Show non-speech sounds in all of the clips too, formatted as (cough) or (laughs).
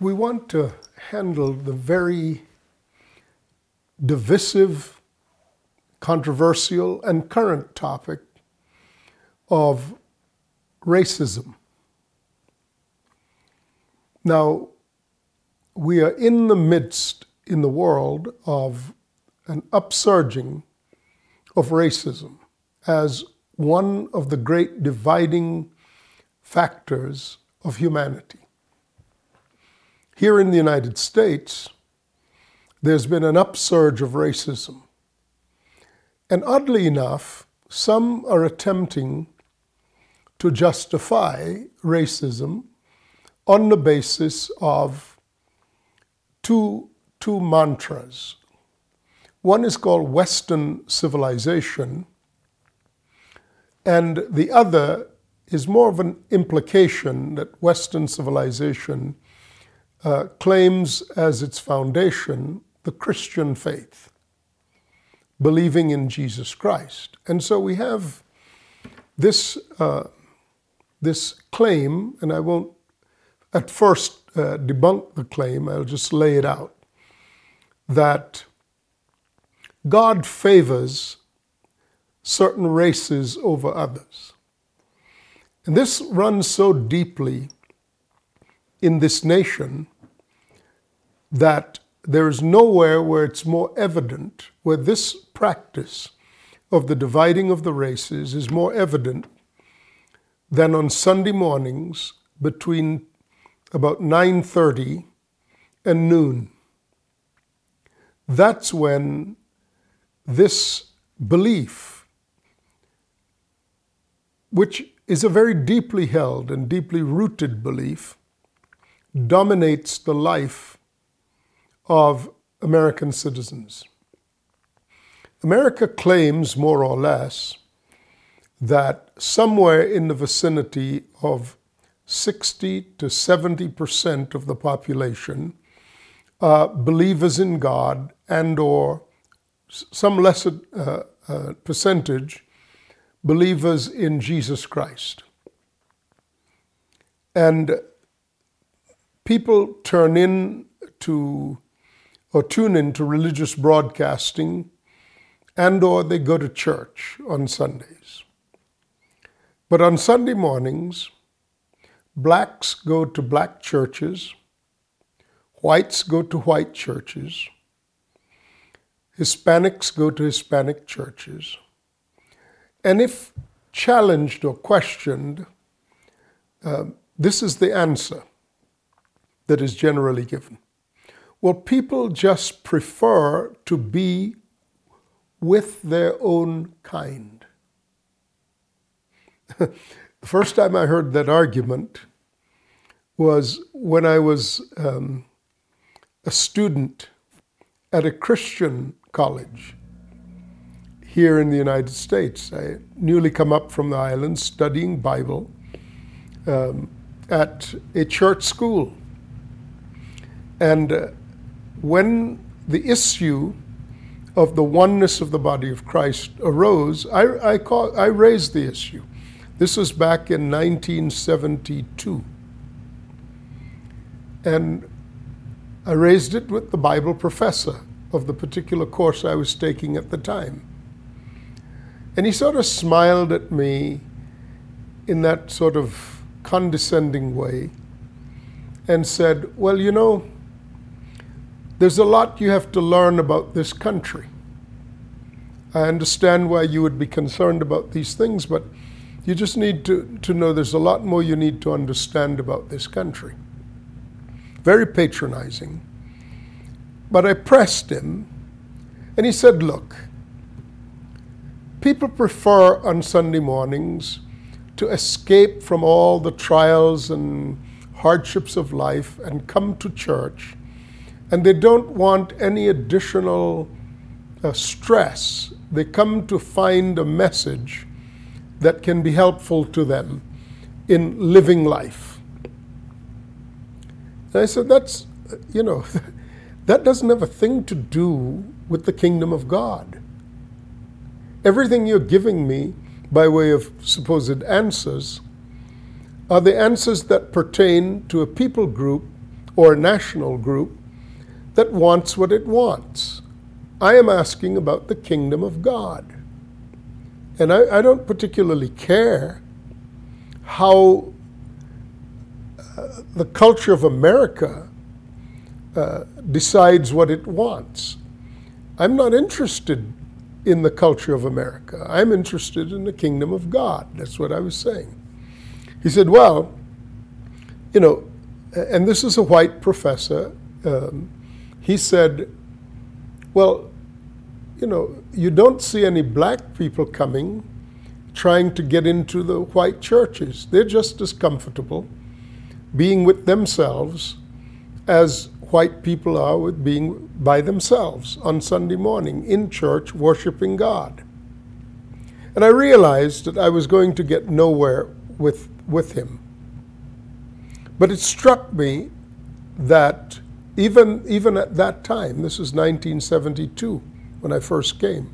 we want to handle the very divisive, controversial, and current topic of racism. Now, we are in the midst in the world of an upsurging of racism as one of the great dividing factors of humanity. Here in the United States, there's been an upsurge of racism. And oddly enough, some are attempting to justify racism on the basis of two, two mantras. One is called Western civilization, and the other is more of an implication that Western civilization uh, claims as its foundation the Christian faith, believing in Jesus Christ. And so we have this, uh, this claim, and I won't at first uh, debunk the claim, I'll just lay it out, that God favors certain races over others. And this runs so deeply in this nation that there is nowhere where it's more evident, where this practice of the dividing of the races is more evident than on Sunday mornings between about 9:30 and noon. That's when this belief which is a very deeply held and deeply rooted belief dominates the life of American citizens. America claims, more or less, that somewhere in the vicinity of 60 to 70 percent of the population are believers in God and or some lesser uh, uh, percentage believers in Jesus Christ. And people turn in to or tune in to religious broadcasting and or they go to church on Sundays. But on Sunday mornings, blacks go to black churches, whites go to white churches, Hispanics go to Hispanic churches. And if challenged or questioned, uh, this is the answer that is generally given. Well, people just prefer to be with their own kind. (laughs) the first time I heard that argument was when I was um, a student at a Christian college here in the United States. I newly come up from the islands studying Bible um, at a church school. And uh, when the issue of the oneness of the body of Christ arose, I, I, call, I raised the issue. This was back in 1972. And I raised it with the Bible professor of the particular course I was taking at the time. And he sort of smiled at me in that sort of condescending way and said, Well, you know, there's a lot you have to learn about this country. I understand why you would be concerned about these things, but you just need to, to know there's a lot more you need to understand about this country. Very patronizing. But I pressed him, and he said, Look, people prefer on Sunday mornings to escape from all the trials and hardships of life and come to church, and they don't want any additional uh, stress. They come to find a message that can be helpful to them in living life. And I said, That's, (laughs) you know, (laughs) That doesn't have a thing to do with the kingdom of God. Everything you're giving me by way of supposed answers are the answers that pertain to a people group or a national group that wants what it wants. I am asking about the kingdom of God. And I, I don't particularly care how uh, the culture of America uh, decides what it wants. I'm not interested in the culture of America. I'm interested in the kingdom of God. That's what I was saying. He said, Well, you know, and this is a white professor. Um, he said, Well, you know, you don't see any black people coming trying to get into the white churches. They're just as comfortable being with themselves as white people are with being by themselves on Sunday morning in church worshiping God. And I realized that I was going to get nowhere with, with him. But it struck me that even, even at that time, this was 1972 when I first came,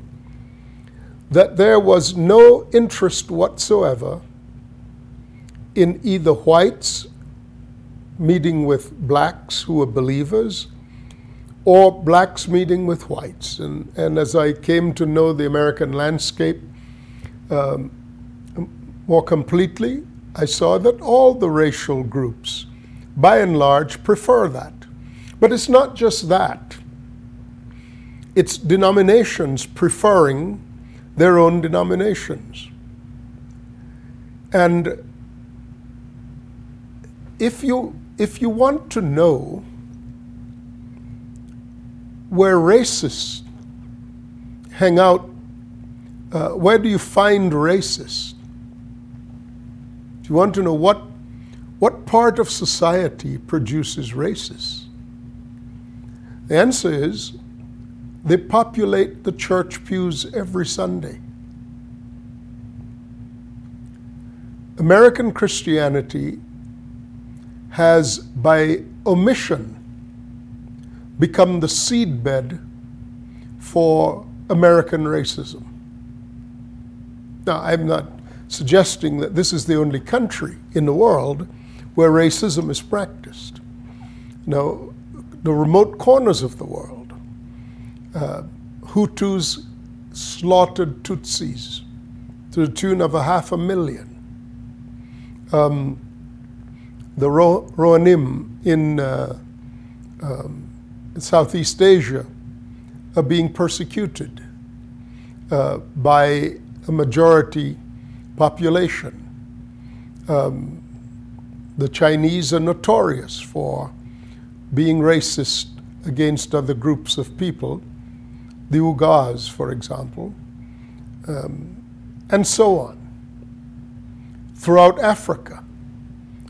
that there was no interest whatsoever in either whites meeting with blacks who were believers or blacks meeting with whites. And, and as I came to know the American landscape um, more completely, I saw that all the racial groups, by and large, prefer that. But it's not just that. It's denominations preferring their own denominations. And if you, if you want to know where racists hang out, uh, where do you find racists? Do you want to know what, what part of society produces racists? The answer is they populate the church pews every Sunday. American Christianity has, by omission, become the seedbed for American racism. Now, I'm not suggesting that this is the only country in the world where racism is practiced. No, the remote corners of the world uh, Hutus slaughtered Tutsis to the tune of a half a million. Um, the Ro- Rohingya in, uh, um, Southeast Asia are being persecuted uh, by a majority population. Um, the Chinese are notorious for being racist against other groups of people the Uyghurs, for example, um, and so on. Throughout Africa,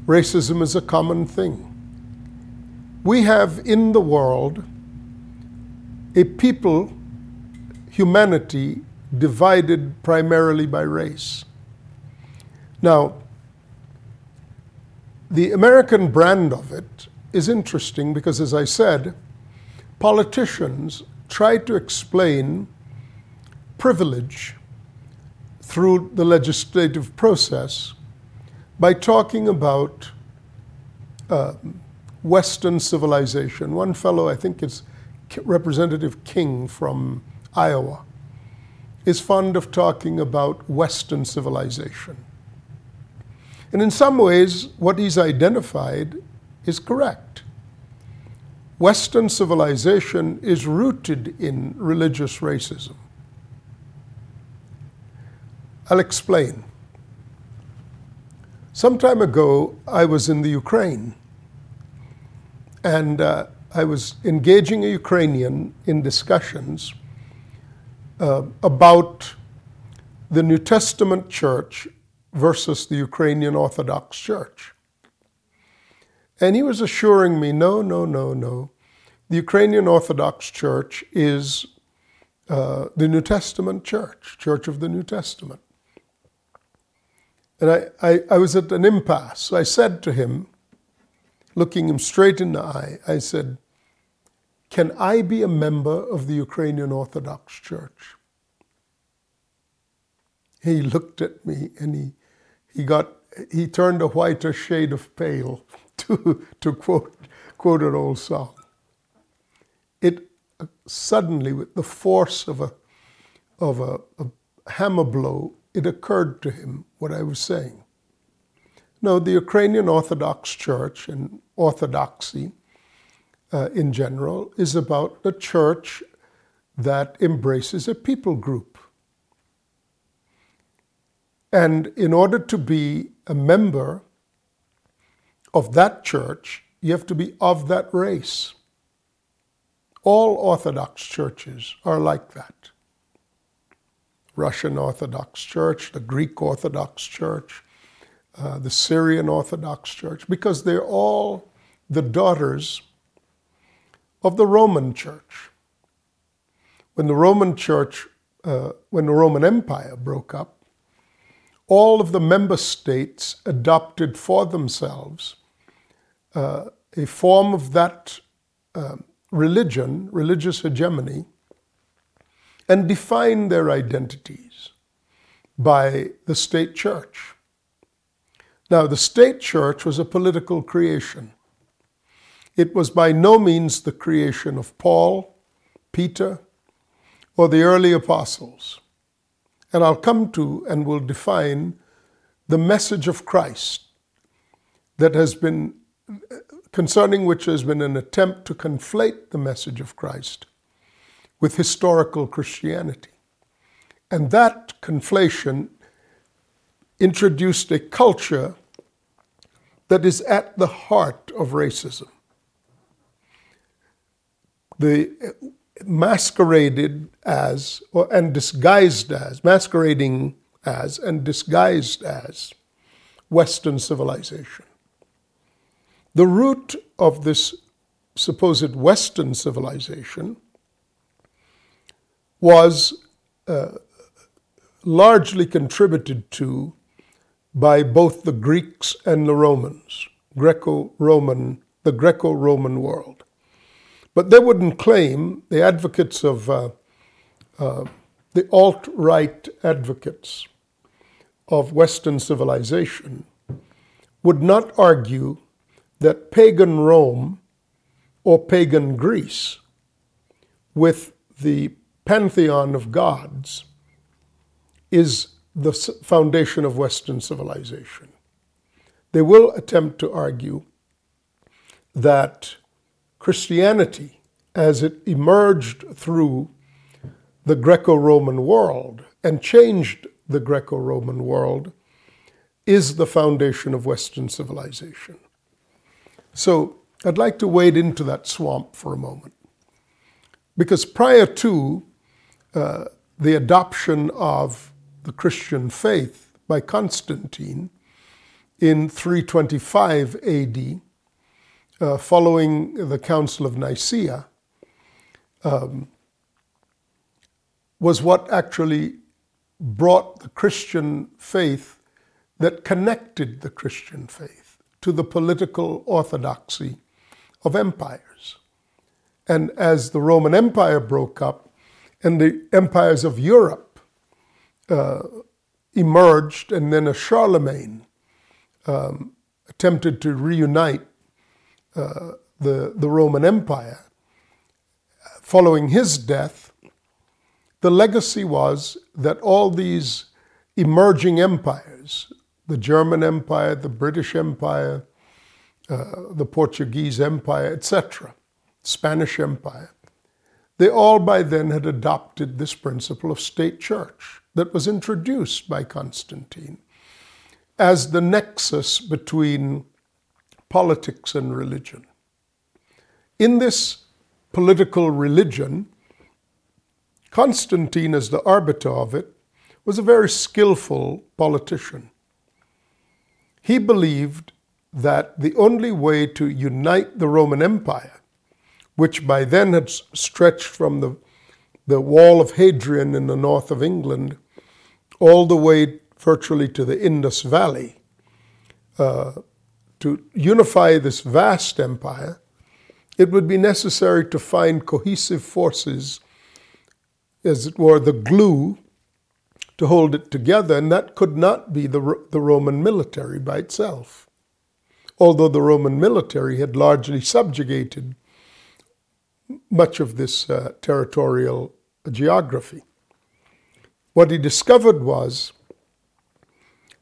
racism is a common thing. We have in the world a people, humanity, divided primarily by race. Now, the American brand of it is interesting because, as I said, politicians try to explain privilege through the legislative process by talking about uh, Western civilization. One fellow, I think it's Representative King from Iowa, is fond of talking about Western civilization. And in some ways, what he's identified is correct. Western civilization is rooted in religious racism. I'll explain. Some time ago, I was in the Ukraine, and uh, I was engaging a Ukrainian in discussions uh, about the New Testament church versus the Ukrainian Orthodox Church. And he was assuring me, no, no, no, no. The Ukrainian Orthodox Church is uh, the New Testament church, Church of the New Testament. And I, I, I was at an impasse. I said to him, looking him straight in the eye, I said, Can I be a member of the Ukrainian Orthodox Church? He looked at me and he, he got he turned a whiter shade of pale (laughs) to, to quote, quote an old song. It uh, suddenly, with the force of a of a, a hammer blow, it occurred to him what I was saying. No, the Ukrainian Orthodox Church and Orthodoxy uh, in general is about a church that embraces a people group. And in order to be a member of that church, you have to be of that race. All Orthodox churches are like that. Russian Orthodox Church, the Greek Orthodox Church, uh, the Syrian Orthodox Church, because they're all the daughters of the Roman Church. When the Roman Church, uh, when the Roman Empire broke up, all of the member states adopted for themselves uh, a form of that uh, religion, religious hegemony, and defined their identities by the state church. Now, the state church was a political creation. It was by no means the creation of Paul, Peter, or the early apostles. And I'll come to and will define the message of Christ that has been, concerning which has been an attempt to conflate the message of Christ with historical Christianity. And that conflation introduced a culture that is at the heart of racism. The masqueraded as or, and disguised as, masquerading as and disguised as Western civilization. The root of this supposed Western civilization was uh, largely contributed to by both the Greeks and the Romans, Greco-Roman, the Greco-Roman world. But they wouldn't claim, the advocates of, uh, uh, the alt-right advocates of Western civilization would not argue that pagan Rome or pagan Greece with the pantheon of gods is the foundation of Western civilization. They will attempt to argue that Christianity, as it emerged through the Greco Roman world and changed the Greco Roman world, is the foundation of Western civilization. So I'd like to wade into that swamp for a moment. Because prior to uh, the adoption of the Christian faith by Constantine in 325 AD, uh, following the Council of Nicaea, um, was what actually brought the Christian faith that connected the Christian faith to the political orthodoxy of empires. And as the Roman Empire broke up, and the empires of Europe uh, emerged, and then a Charlemagne um, attempted to reunite uh, the, the Roman Empire. Following his death, the legacy was that all these emerging empires, the German Empire, the British Empire, uh, the Portuguese Empire, etc., Spanish Empire, they all by then had adopted this principle of state church that was introduced by Constantine as the nexus between politics and religion. In this political religion, Constantine, as the arbiter of it, was a very skillful politician. He believed that the only way to unite the Roman Empire which by then had stretched from the, the wall of Hadrian in the north of England all the way virtually to the Indus Valley. Uh, to unify this vast empire, it would be necessary to find cohesive forces, as it were, the glue to hold it together, and that could not be the, the Roman military by itself. although the Roman military had largely subjugated much of this uh, territorial geography. What he discovered was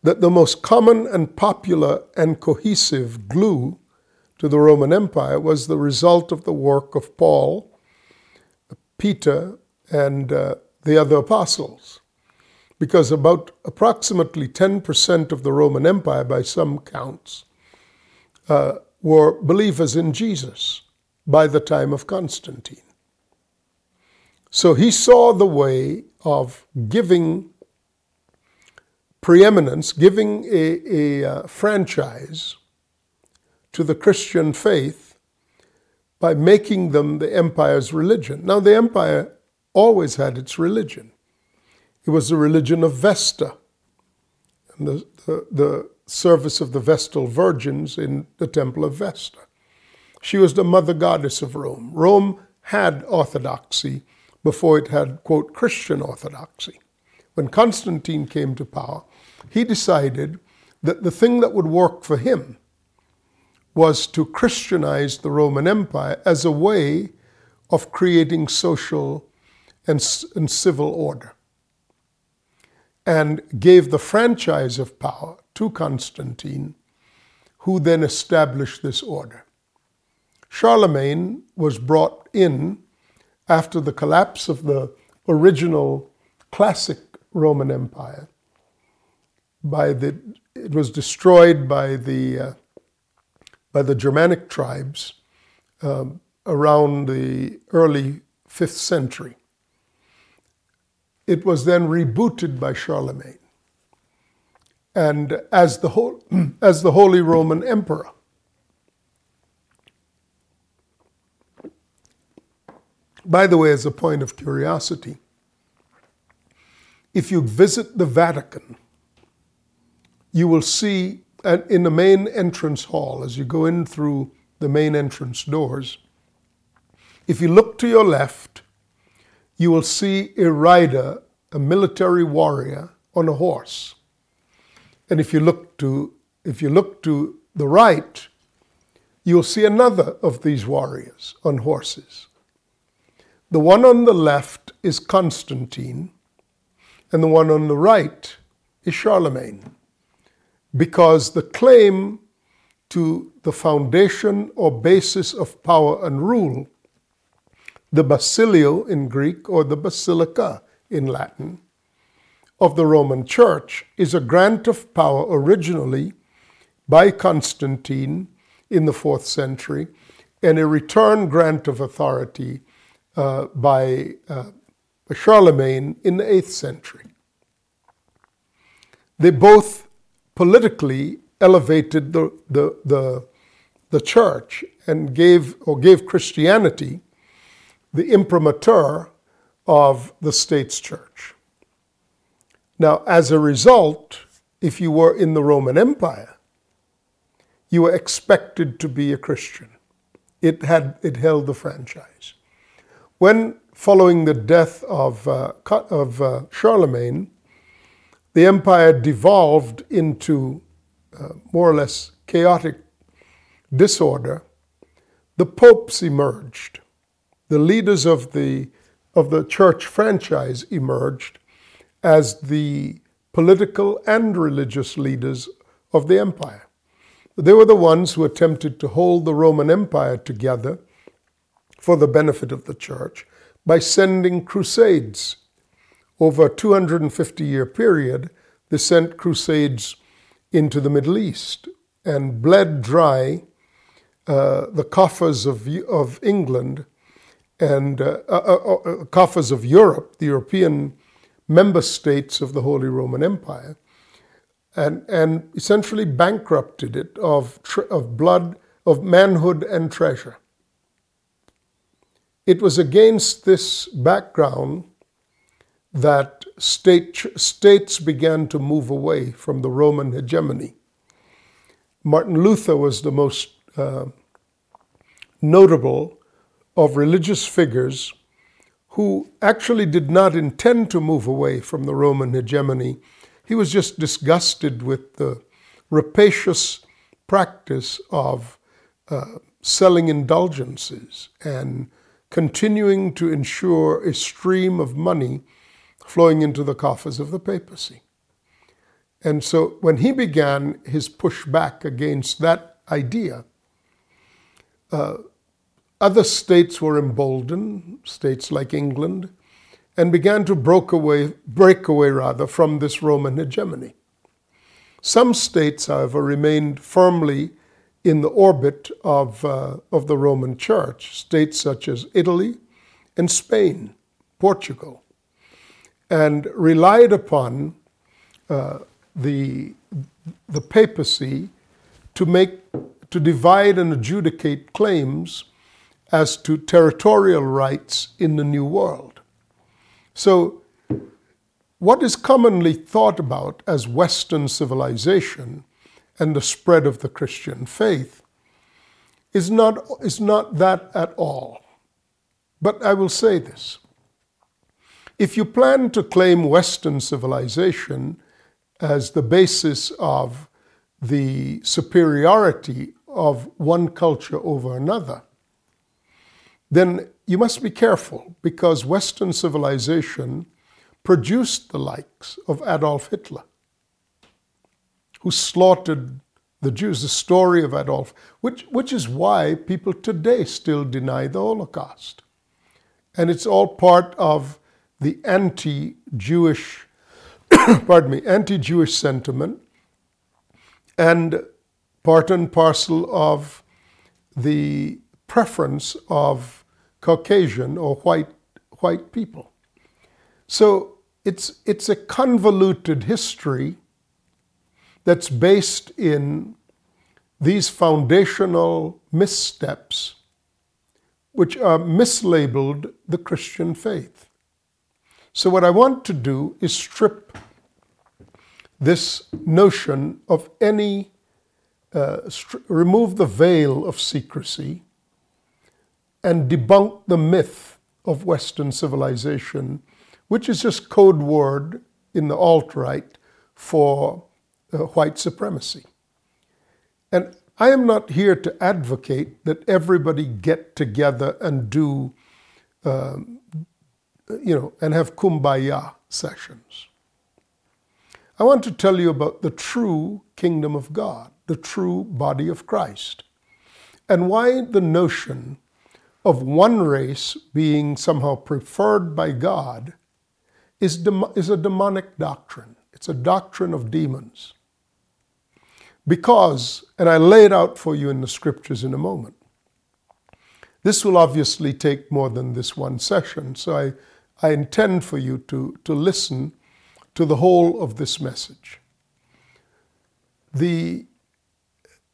that the most common and popular and cohesive glue to the Roman Empire was the result of the work of Paul, Peter, and uh, the other apostles. Because about approximately 10% of the Roman Empire, by some counts, uh, were believers in Jesus by the time of Constantine. So he saw the way of giving preeminence, giving a, a uh, franchise to the Christian faith by making them the empire's religion. Now, the empire always had its religion. It was the religion of Vesta, and the, the, the service of the Vestal Virgins in the Temple of Vesta. She was the mother goddess of Rome. Rome had orthodoxy before it had, quote, Christian orthodoxy. When Constantine came to power, he decided that the thing that would work for him was to Christianize the Roman Empire as a way of creating social and, and civil order, and gave the franchise of power to Constantine, who then established this order. Charlemagne was brought in after the collapse of the original classic Roman Empire. By the, it was destroyed by the, uh, by the Germanic tribes um, around the early 5th century. It was then rebooted by Charlemagne and as the, whole, (clears throat) as the Holy Roman Emperor. By the way, as a point of curiosity, if you visit the Vatican, you will see in the main entrance hall, as you go in through the main entrance doors, if you look to your left, you will see a rider, a military warrior on a horse. And if you look to if you look to the right, you'll see another of these warriors on horses. The one on the left is Constantine, and the one on the right is Charlemagne. Because the claim to the foundation or basis of power and rule, the basileia in Greek or the basilica in Latin, of the Roman Church is a grant of power originally by Constantine in the fourth century and a return grant of authority uh, by uh, Charlemagne in the 8th century. They both politically elevated the, the, the, the church and gave, or gave Christianity the imprimatur of the state's church. Now, as a result, if you were in the Roman Empire, you were expected to be a Christian. It, had, it held the franchise. When, following the death of, uh, of uh, Charlemagne, the empire devolved into uh, more or less chaotic disorder, the popes emerged. The leaders of the, of the church franchise emerged as the political and religious leaders of the empire. They were the ones who attempted to hold the Roman Empire together for the benefit of the church by sending crusades. Over a 250 year period, they sent crusades into the Middle East and bled dry uh, the coffers of, of England and uh, uh, uh, uh coffers of Europe, the European member states of the Holy Roman Empire, and, and essentially bankrupted it of, of blood, of manhood and treasure. It was against this background that state, states began to move away from the Roman hegemony. Martin Luther was the most uh, notable of religious figures who actually did not intend to move away from the Roman hegemony. He was just disgusted with the rapacious practice of uh, selling indulgences and continuing to ensure a stream of money flowing into the coffers of the papacy. And so when he began his pushback against that idea, uh, other states were emboldened, states like England, and began to break away, break away rather, from this Roman hegemony. Some states, however, remained firmly in the orbit of, uh, of the Roman Church, states such as Italy and Spain, Portugal, and relied upon uh, the, the papacy to make to divide and adjudicate claims as to territorial rights in the New World. So, what is commonly thought about as Western civilization and the spread of the Christian faith is not, is not that at all. But I will say this. If you plan to claim Western civilization as the basis of the superiority of one culture over another, then you must be careful because Western civilization produced the likes of Adolf Hitler, who slaughtered the Jews, the story of Adolf, which, which is why people today still deny the Holocaust. And it's all part of the anti Jewish (coughs) pardon me, anti-Jewish sentiment and part and parcel of the preference of Caucasian or white white people. So it's it's a convoluted history that's based in these foundational missteps which are mislabeled the Christian faith. So, what I want to do is strip this notion of any, uh, remove the veil of secrecy and debunk the myth of Western civilization, which is just code word in the alt right for uh, white supremacy. And I am not here to advocate that everybody get together and do um, you know, and have kumbaya sessions. I want to tell you about the true kingdom of God, the true body of Christ, and why the notion of one race being somehow preferred by God is, dem- is a demonic doctrine. It's a doctrine of demons. Because, and I lay it out for you in the scriptures in a moment, this will obviously take more than this one session, so I I intend for you to, to listen to the whole of this message. The,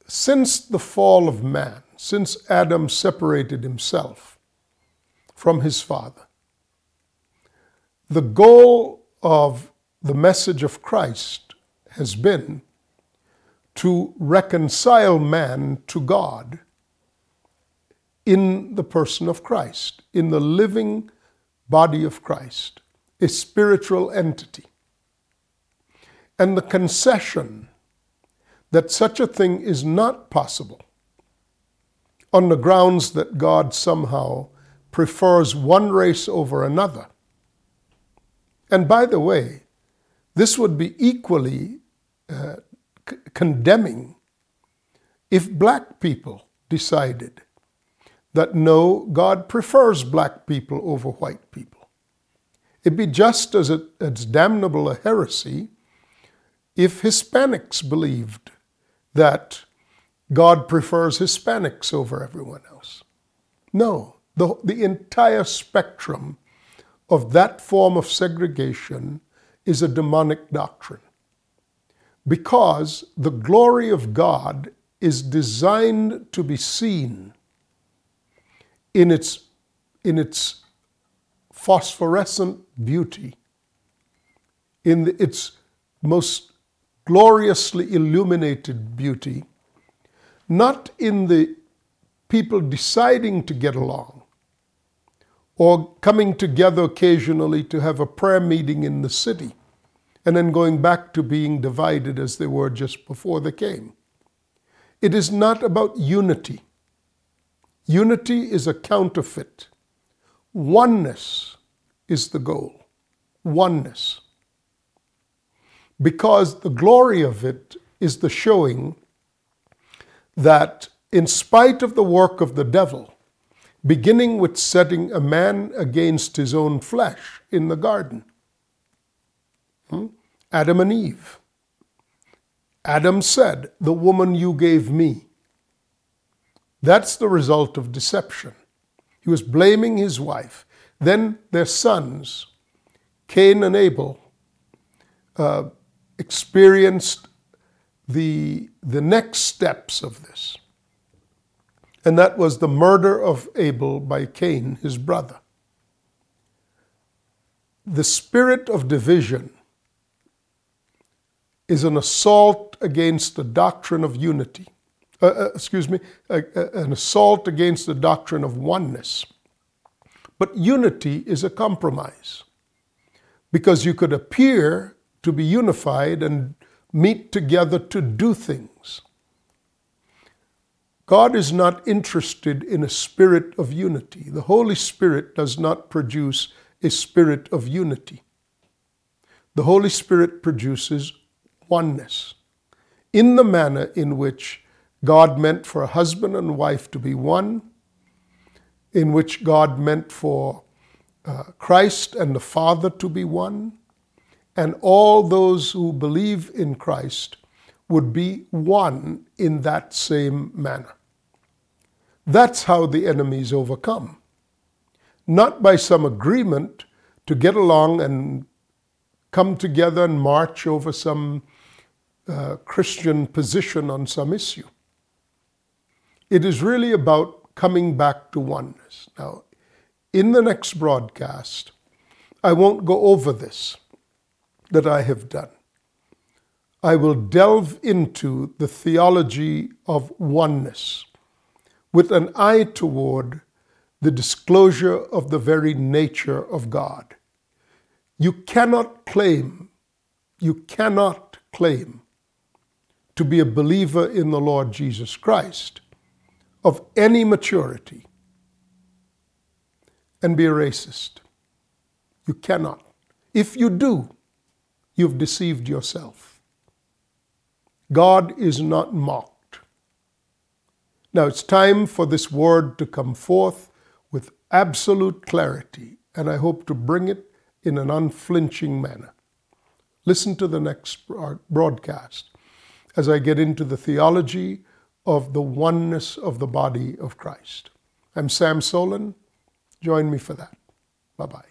since the fall of man, since Adam separated himself from his father, the goal of the message of Christ has been to reconcile man to God in the person of Christ, in the living body of Christ, a spiritual entity. And the concession that such a thing is not possible on the grounds that God somehow prefers one race over another. And by the way, this would be equally uh, c- condemning if black people decided that no, God prefers black people over white people. It'd be just as, it, as damnable a heresy if Hispanics believed that God prefers Hispanics over everyone else. No, the, the entire spectrum of that form of segregation is a demonic doctrine. Because the glory of God is designed to be seen in its, in its phosphorescent beauty, in the, its most gloriously illuminated beauty, not in the people deciding to get along or coming together occasionally to have a prayer meeting in the city and then going back to being divided as they were just before they came. It is not about unity. Unity is a counterfeit. Oneness is the goal. Oneness. Because the glory of it is the showing that, in spite of the work of the devil, beginning with setting a man against his own flesh in the garden, hmm? Adam and Eve. Adam said, The woman you gave me. That's the result of deception. He was blaming his wife. Then their sons, Cain and Abel, uh, experienced the, the next steps of this. And that was the murder of Abel by Cain, his brother. The spirit of division is an assault against the doctrine of unity. Uh, uh, excuse me, uh, an assault against the doctrine of oneness. But unity is a compromise because you could appear to be unified and meet together to do things. God is not interested in a spirit of unity. The Holy Spirit does not produce a spirit of unity. The Holy Spirit produces oneness in the manner in which God meant for a husband and wife to be one, in which God meant for uh, Christ and the Father to be one, and all those who believe in Christ would be one in that same manner. That's how the enemy is overcome. Not by some agreement to get along and come together and march over some uh, Christian position on some issue. It is really about coming back to oneness. Now, in the next broadcast, I won't go over this that I have done. I will delve into the theology of oneness with an eye toward the disclosure of the very nature of God. You cannot claim, you cannot claim to be a believer in the Lord Jesus Christ of any maturity and be a racist. You cannot. If you do, you've deceived yourself. God is not mocked. Now it's time for this word to come forth with absolute clarity, and I hope to bring it in an unflinching manner. Listen to the next broadcast as I get into the theology of the oneness of the body of Christ. I'm Sam Soleyn. Join me for that. Bye bye.